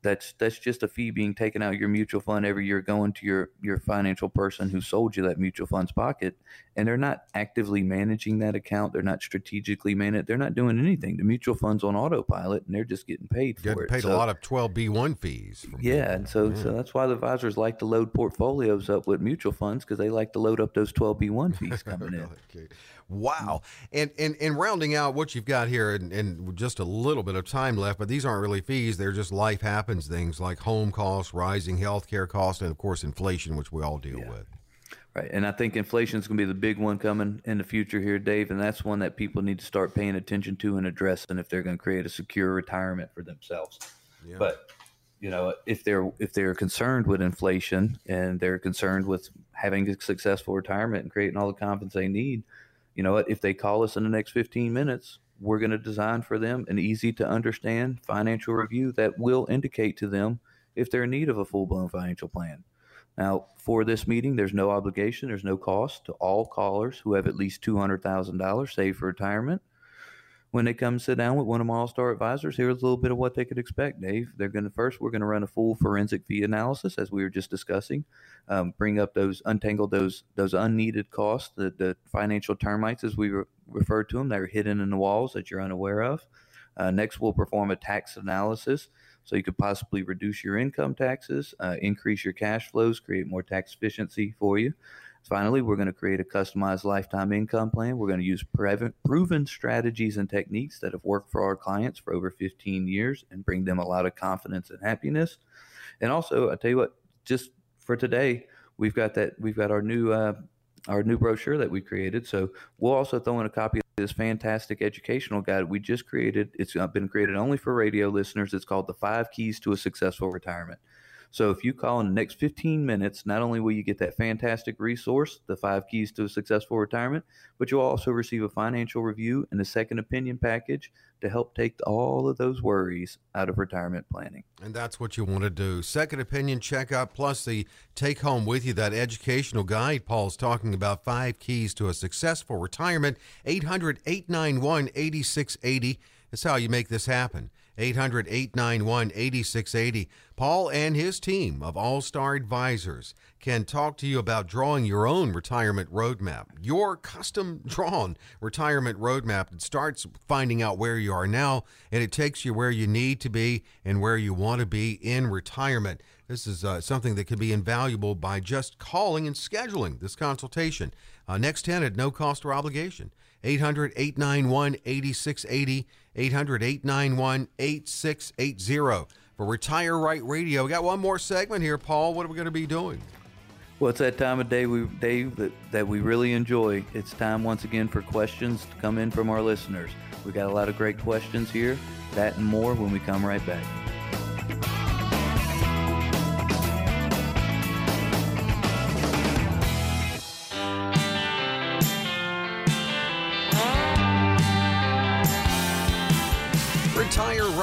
That's that's just a fee being taken out of your mutual fund every year, going to your your financial person who sold you that mutual fund's pocket, and they're not actively managing that account. They're not strategically managed. They're not doing anything. The mutual fund's on autopilot, and they're just getting paid for Getting it. paid So- a lot of 12B1 fees. From yeah, people. and so so that's why the advisors like to load portfolios up with mutual funds because they like to load up those 12B1 fees *laughs* coming in. Okay. Wow. And, and and rounding out what you've got here, and, and just a little bit of time left, but these aren't really fees. They're just life happens things like home costs, rising healthcare costs, and of course inflation, which we all deal with. Right. And I think inflation is going to be the big one coming in the future here, Dave. And that's one that people need to start paying attention to and addressing if they're going to create a secure retirement for themselves. But you know, if they're if they're concerned with inflation and they're concerned with having a successful retirement and creating all the confidence they need, you know what? If they call us in the next 15 minutes, we're going to design for them an easy to understand financial review that will indicate to them if they're in need of a full blown financial plan. Now, for this meeting, there's no obligation, there's no cost to all callers who have at least $200,000 saved for retirement. When they come sit down with one of my All Star advisors, here's a little bit of what they could expect, Dave. They're going to first, we're going to run a full forensic fee analysis, as we were just discussing, um, bring up those, untangle those those unneeded costs, the, the financial termites, as we re- refer to them, that are hidden in the walls that you're unaware of. Uh, next, we'll perform a tax analysis so you could possibly reduce your income taxes, uh, increase your cash flows, create more tax efficiency for you. Finally, we're going to create a customized lifetime income plan. We're going to use proven strategies and techniques that have worked for our clients for over 15 years and bring them a lot of confidence and happiness. And also, I tell you what, just for today, we've got that we've got our new uh, our new brochure that we created. So we'll also throw in a copy of this fantastic educational guide we just created. It's been created only for radio listeners. It's called the Five Keys to a Successful Retirement. So if you call in the next 15 minutes, not only will you get that fantastic resource, the five keys to a successful retirement, but you'll also receive a financial review and a second opinion package to help take all of those worries out of retirement planning. And that's what you want to do. Second opinion checkup plus the take home with you that educational guide Paul's talking about five keys to a successful retirement. 800 891 8680 is how you make this happen. 800 891 8680. Paul and his team of All Star Advisors can talk to you about drawing your own retirement roadmap, your custom drawn retirement roadmap that starts finding out where you are now and it takes you where you need to be and where you want to be in retirement. This is uh, something that can be invaluable by just calling and scheduling this consultation. Uh, next 10 at no cost or obligation. 800 891 8680. 800 891 8680. For Retire Right Radio, we got one more segment here, Paul. What are we going to be doing? Well, it's that time of day, we, Dave, that, that we really enjoy. It's time once again for questions to come in from our listeners. We got a lot of great questions here. That and more when we come right back.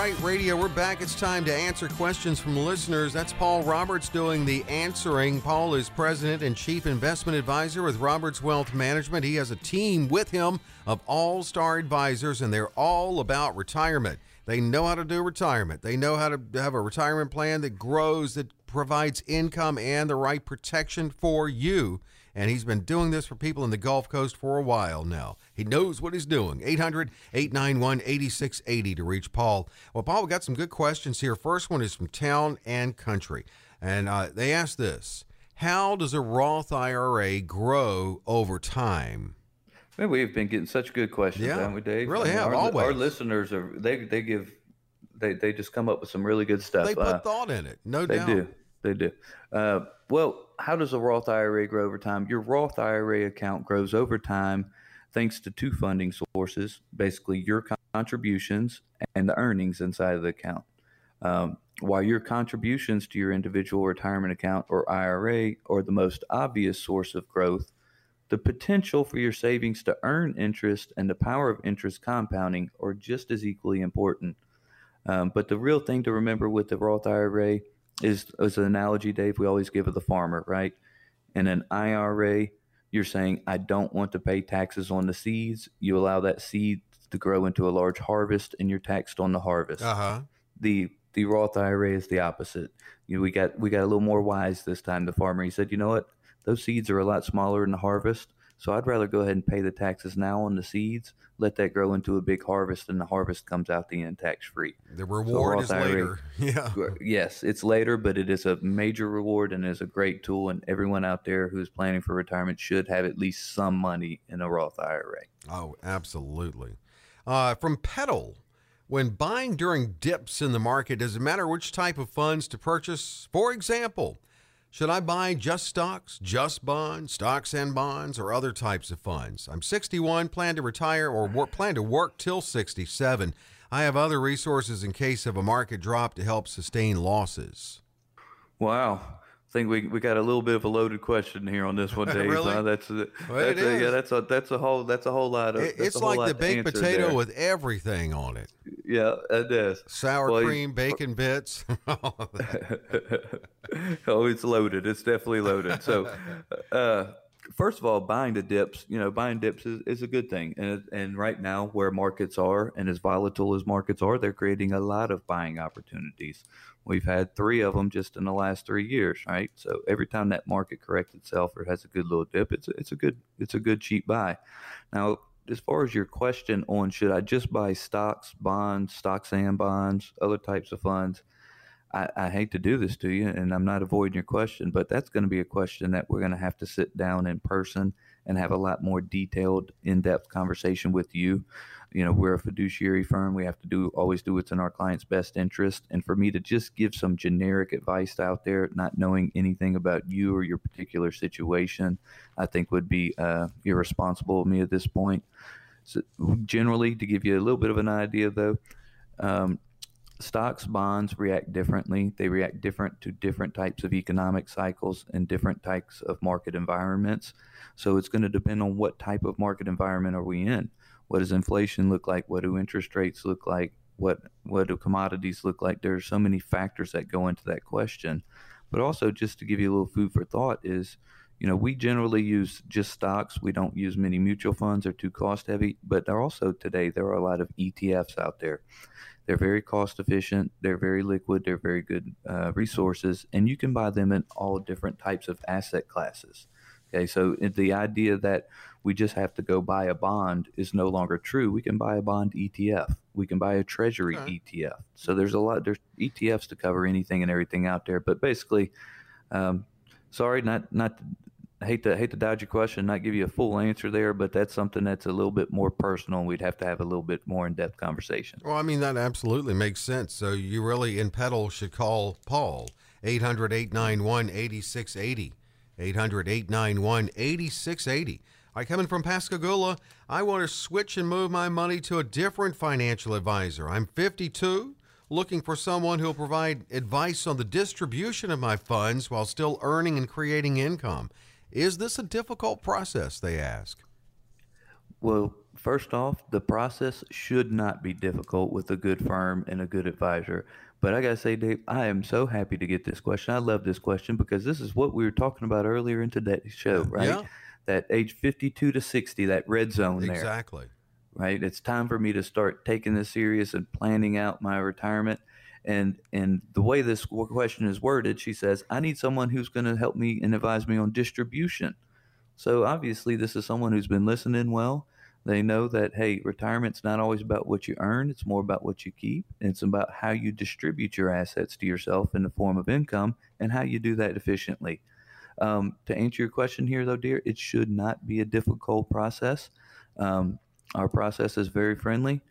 Right Radio. We're back. It's time to answer questions from listeners. That's Paul Roberts doing the answering. Paul is president and chief investment advisor with Roberts Wealth Management. He has a team with him of all star advisors, and they're all about retirement. They know how to do retirement, they know how to have a retirement plan that grows, that provides income and the right protection for you and he's been doing this for people in the Gulf Coast for a while now. He knows what he's doing. 800 891 8680 to reach Paul. Well, Paul, we got some good questions here. First one is from Town and Country, and uh, they ask this How does a Roth IRA grow over time? Man, we've been getting such good questions, Yeah, haven't we, Dave? really have, Our, always. our listeners are they they give they they just come up with some really good stuff. They put Uh, thought in it, no They doubt. They do. They do. Uh, well, how does a Roth IRA grow over time? Your Roth IRA account grows over time thanks to two funding sources basically, your contributions and the earnings inside of the account. Um, while your contributions to your individual retirement account or IRA are the most obvious source of growth, the potential for your savings to earn interest and the power of interest compounding are just as equally important. Um, but the real thing to remember with the Roth IRA is, is an analogy, Dave, we always give of the farmer, right? In an IRA, you're saying, I don't want to pay taxes on the seeds. You allow that seed to grow into a large harvest and you're taxed on the harvest. Uh huh. The the Roth IRA is the opposite. You know, we got we got a little more wise this time. The farmer he said, you know what, those seeds are a lot smaller in the harvest, so I'd rather go ahead and pay the taxes now on the seeds, let that grow into a big harvest, and the harvest comes out the end tax free. The reward Roth is IRA. later. *laughs* Yeah. Yes, it's later, but it is a major reward and is a great tool. And everyone out there who's planning for retirement should have at least some money in a Roth IRA. Oh, absolutely. Uh, from Petal, when buying during dips in the market, does it matter which type of funds to purchase? For example, should I buy just stocks, just bonds, stocks and bonds, or other types of funds? I'm 61, plan to retire or plan to work till 67. I have other resources in case of a market drop to help sustain losses. Wow. I think we, we got a little bit of a loaded question here on this one, *laughs* Dave. Really? huh? That's a, Well, that's a, yeah, that's a that's a whole that's a whole lot of. It- it's like the baked potato there. with everything on it yeah, it is. sour Well, cream, bacon bits. *laughs* all of that. *laughs* oh, it's loaded. It's definitely loaded. So, uh, first of all, buying the dips, you know, buying dips is, is a good thing. And, and right now, where markets are and as volatile as markets are, they're creating a lot of buying opportunities. We've had three of them just in the last three years, right? So every time that market corrects itself or has a good little dip, it's a, it's a good it's a good cheap buy. Now, as far as your question on should I just buy stocks, bonds, stocks and bonds, other types of funds, I, I hate to do this to you, and I'm not avoiding your question, but that's going to be a question that we're going to have to sit down in person and have a lot more detailed, in-depth conversation with you. You know, we're a fiduciary firm. We have to do always do what's in our client's best interest. And for me to just give some generic advice out there, not knowing anything about you or your particular situation, I think would be uh, irresponsible of me at this point. So generally, to give you a little bit of an idea, though, um, stocks, bonds react differently. They react different to different types of economic cycles and different types of market environments. So it's going to depend on what type of market environment are we in. What does inflation look like? What do interest rates look like? What what do commodities look like? There are so many factors that go into that question. But also, just to give you a little food for thought, is you know we generally use just stocks. We don't use many mutual funds; they're too cost heavy. But there also today there are a lot of ETFs out there. They're very cost efficient. They're very liquid. They're very good uh, resources, and you can buy them in all different types of asset classes. Okay, so the idea that we just have to go buy a bond is no longer true. We can buy a bond ETF. We can buy a treasury okay. ETF. So there's a lot there's ETFs to cover anything and everything out there. But basically, um, sorry, not not hate to hate to dodge your question, not give you a full answer there, but that's something that's a little bit more personal. and We'd have to have a little bit more in depth conversation. Well, I mean that absolutely makes sense. So you really in Petal should call Paul 800 891 8680. 800 891 8680. I coming from Pascagoula. I want to switch and move my money to a different financial advisor. I'm 52, looking for someone who'll provide advice on the distribution of my funds while still earning and creating income. Is this a difficult process? They ask. Well, first off, the process should not be difficult with a good firm and a good advisor. But I gotta say, Dave, I am so happy to get this question. I love this question because this is what we were talking about earlier in today's show, right? Yeah that age 52 to 60, that red zone there. Exactly. Right. It's time for me to start taking this serious and planning out my retirement. And and the way this question is worded, she says, I need someone who's going to help me and advise me on distribution. So obviously, this is someone who's been listening well. They know that hey, retirement's not always about what you earn; it's more about what you keep. It's about how you distribute your assets to yourself in the form of income and how you do that efficiently. Um, to answer your question here, though, dear, it should not be a difficult process. Um, our process is very friendly.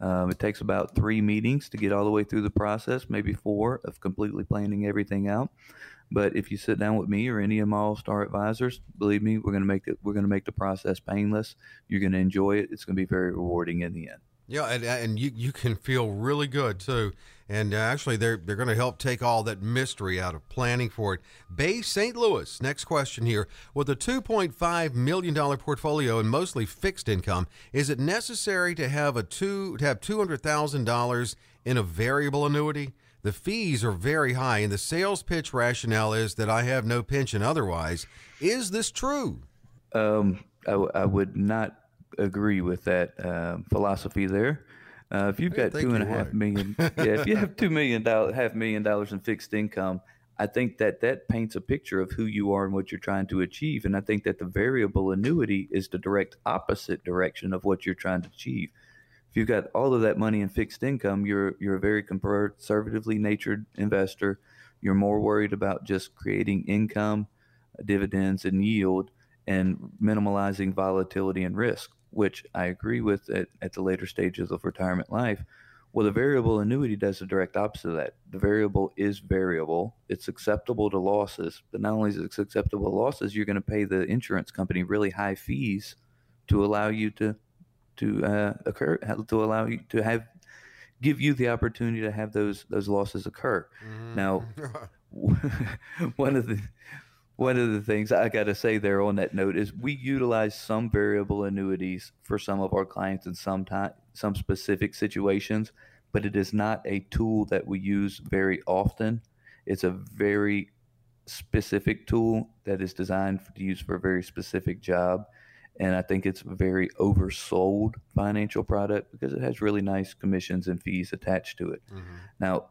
Um, it takes about three meetings to get all the way through the process, maybe four of completely planning everything out. But if you sit down with me or any of my all-star advisors, believe me, we're going to make it. We're going to make the process painless. You're going to enjoy it. It's going to be very rewarding in the end. Yeah, and, and you, you can feel really good too. And uh, actually, they're they're going to help take all that mystery out of planning for it. Bay St. Louis. Next question here: With a 2.5 million dollar portfolio and mostly fixed income, is it necessary to have a two to have 200 thousand dollars in a variable annuity? The fees are very high, and the sales pitch rationale is that I have no pension otherwise. Is this true? Um, I, w- I would not agree with that uh, philosophy there. Uh, if you've got two and a half million, yeah, if you have *laughs* two million dollars, half million dollars in fixed income, I think that that paints a picture of who you are and what you're trying to achieve. And I think that the variable annuity is the direct opposite direction of what you're trying to achieve. If you've got all of that money in fixed income, you're you're a very conservatively natured investor. You're more worried about just creating income, dividends, and yield, and minimalizing volatility and risk which I agree with at, at the later stages of retirement life. Well, the variable annuity does the direct opposite of that. The variable is variable. It's acceptable to losses, but not only is it acceptable to losses, you're going to pay the insurance company really high fees to allow you to to uh, occur to allow you to have give you the opportunity to have those those losses occur. Mm. Now, *laughs* *laughs* one of the one of the things I got to say there on that note is we utilize some variable annuities for some of our clients in some time, some specific situations, but it is not a tool that we use very often. It's a very specific tool that is designed to use for a very specific job. And I think it's a very oversold financial product because it has really nice commissions and fees attached to it. Mm-hmm. Now,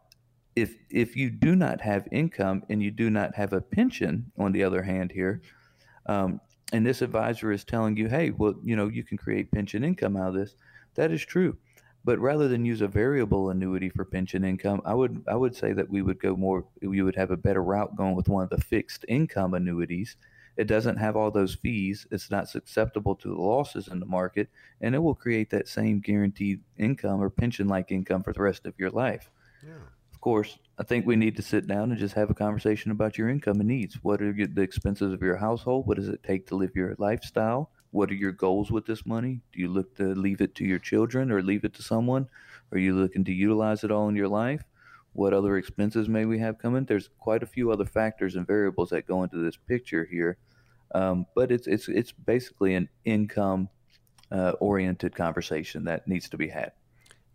if if you do not have income and you do not have a pension, on the other hand, here, um, and this advisor is telling you, hey, well, you know, you can create pension income out of this. That is true, but rather than use a variable annuity for pension income, I would I would say that we would go more. We would have a better route going with one of the fixed income annuities. It doesn't have all those fees. It's not susceptible to the losses in the market, and it will create that same guaranteed income or pension like income for the rest of your life. Yeah of course, I think we need to sit down and just have a conversation about your income and needs. What are the expenses of your household? What does it take to live your lifestyle? What are your goals with this money? Do you look to leave it to your children or leave it to someone? Are you looking to utilize it all in your life? What other expenses may we have coming? There's quite a few other factors and variables that go into this picture here, um, but it's it's it's basically an income uh, oriented conversation that needs to be had.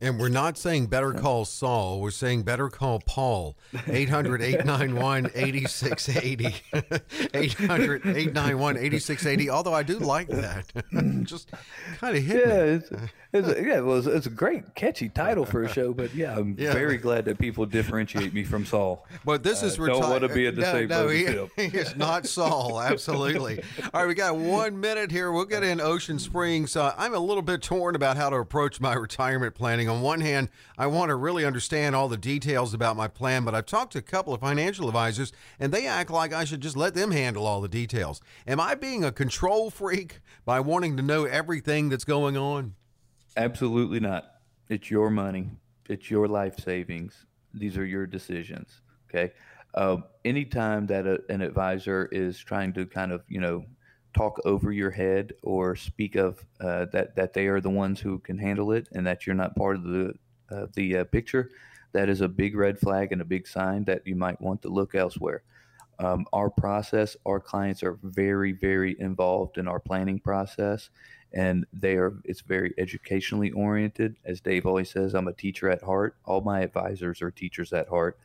And we're not saying better call Saul. We're saying better call Paul. *laughs* 800 891 8680. 800 891 8680. Although I do like that. *laughs* Just kind of hit yeah, me. It's, it's a, yeah, well, it's, it's, a great, catchy title for a show, but yeah, I'm *laughs* yeah. very glad that people differentiate me from Saul. But this is uh, reti- don't want to be at the no, same no, he, he is not Saul. Absolutely. All right, we got one minute here. We'll get in Ocean Springs. Uh, I'm a little bit torn about how to approach my retirement planning. On one hand, I want to really understand all the details about my plan, but I've talked to a couple of financial advisors, and they act like I should just let them handle all the details. Am I being a control freak by wanting to know everything that's going on? Absolutely not. It's your money. It's your life savings. These are your decisions. Okay. Uh, anytime that a, an advisor is trying to kind of, you know, talk over your head or speak of uh, that that they are the ones who can handle it and that you're not part of the uh, the uh, picture, that is a big red flag and a big sign that you might want to look elsewhere. Um, our process, our clients are very, very involved in our planning process, and they are it's very educationally oriented. As dave always says i'm a teacher at heart. All my advisors are teachers at heart.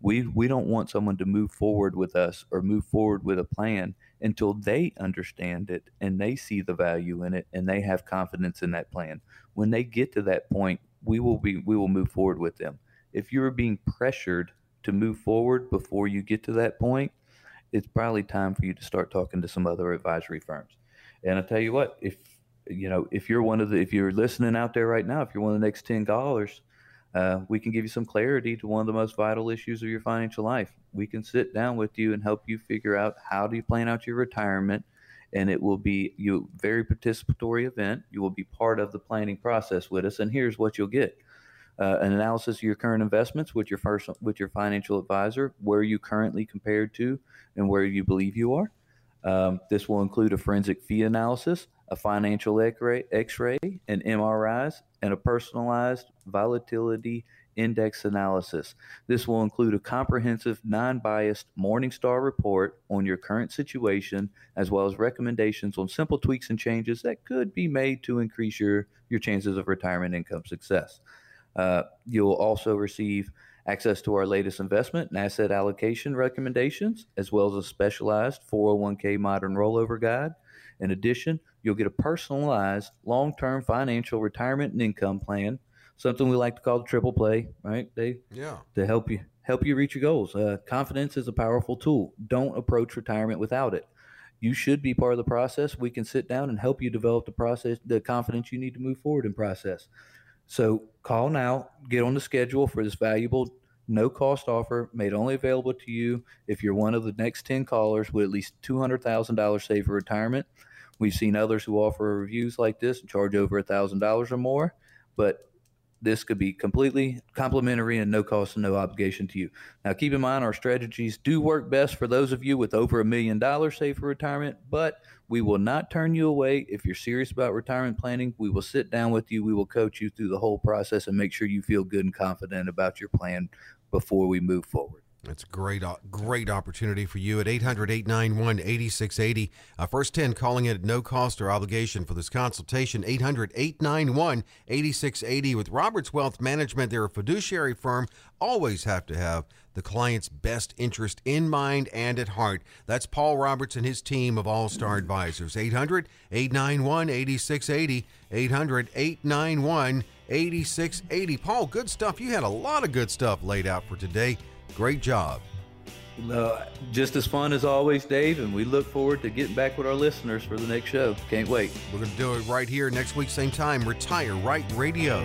We we don't want someone to move forward with us or move forward with a plan until they understand it and they see the value in it and they have confidence in that plan. When they get to that point we will be we will move forward with them. If you're being pressured to move forward before you get to that point it's probably time for you to start talking to some other advisory firms. And i tell you what if you know, if you're one of the, if you're listening out there right now, if you're one of the next 10 callers, uh, we can give you some clarity to one of the most vital issues of your financial life. We can sit down with you and help you figure out how do you plan out your retirement. And it will be you very participatory event. You will be part of the planning process with us. And here's what you'll get. Uh, an analysis of your current investments with your first with your financial advisor, where you currently compared to, and where you believe you are. Um, this will include a forensic fee analysis, a financial x-ray, and MRIs, and a personalized volatility index analysis. This will include a comprehensive, non-biased Morningstar report on your current situation, as well as recommendations on simple tweaks and changes that could be made to increase your, your chances of retirement income success. Uh, you'll also receive access to our latest investment and asset allocation recommendations, as well as a specialized 401k modern rollover guide. In addition, you'll get a personalized long term financial retirement and income plan, something we like to call the triple play, right, Dave? Yeah. To help you help you reach your goals. Uh, confidence is a powerful tool. Don't approach retirement without it. You should be part of the process. We can sit down and help you develop the process, the confidence you need to move forward in process. So call now, get on the schedule for this valuable no cost offer made only available to you if you're one of the next 10 callers with at least $200,000 saved for retirement. We've seen others who offer reviews like this and charge over $1,000 or more, but this could be completely complimentary and no cost and no obligation to you. Now, keep in mind our strategies do work best for those of you with over a million dollars saved for retirement, but we will not turn you away if you're serious about retirement planning. We will sit down with you, we will coach you through the whole process and make sure you feel good and confident about your plan before we move forward. That's a great, great opportunity for you at 800 891 8680. Uh, first 10 calling it at no cost or obligation for this consultation. 800 891 8680. With Roberts Wealth Management, they're a fiduciary firm, always have to have the client's best interest in mind and at heart. That's Paul Roberts and his team of All Star Advisors. 800 891 8680. 800 891 8680. Paul, good stuff. You had a lot of good stuff laid out for today. Great job. Uh, just as fun as always, Dave, and we look forward to getting back with our listeners for the next show. Can't wait. We're going to do it right here next week, same time. Retire Right Radio.